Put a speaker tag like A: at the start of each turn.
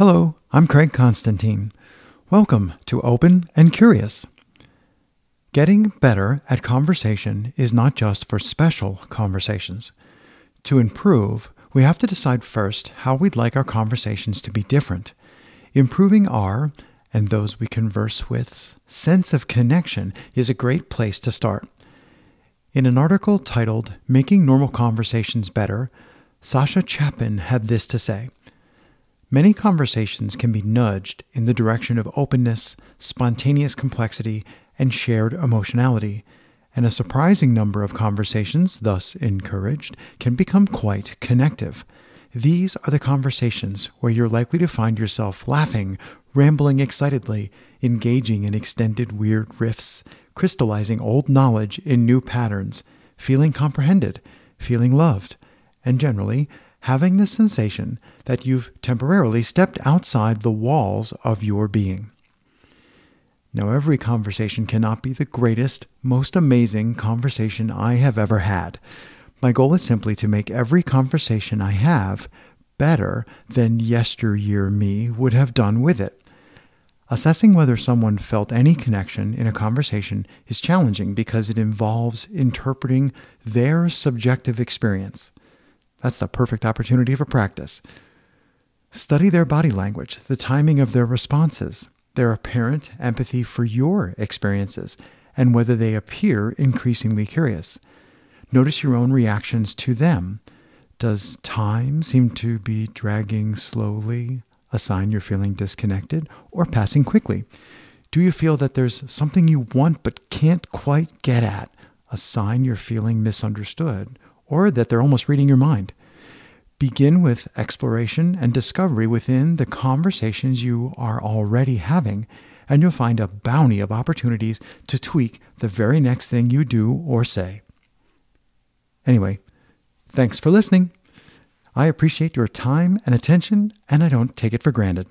A: Hello, I'm Craig Constantine. Welcome to Open and Curious. Getting better at conversation is not just for special conversations. To improve, we have to decide first how we'd like our conversations to be different. Improving our, and those we converse with's, sense of connection is a great place to start. In an article titled Making Normal Conversations Better, Sasha Chapin had this to say Many conversations can be nudged in the direction of openness, spontaneous complexity, and shared emotionality, and a surprising number of conversations, thus encouraged, can become quite connective. These are the conversations where you're likely to find yourself laughing, rambling excitedly, engaging in extended weird riffs, crystallizing old knowledge in new patterns, feeling comprehended, feeling loved, and generally having the sensation that you've temporarily stepped outside the walls of your being. Now, every conversation cannot be the greatest, most amazing conversation I have ever had. My goal is simply to make every conversation I have better than yesteryear me would have done with it. Assessing whether someone felt any connection in a conversation is challenging because it involves interpreting their subjective experience. That's the perfect opportunity for practice. Study their body language, the timing of their responses, their apparent empathy for your experiences, and whether they appear increasingly curious. Notice your own reactions to them. Does time seem to be dragging slowly, a sign you're feeling disconnected, or passing quickly? Do you feel that there's something you want but can't quite get at, a sign you're feeling misunderstood, or that they're almost reading your mind. Begin with exploration and discovery within the conversations you are already having, and you'll find a bounty of opportunities to tweak the very next thing you do or say. Anyway, thanks for listening. I appreciate your time and attention, and I don't take it for granted.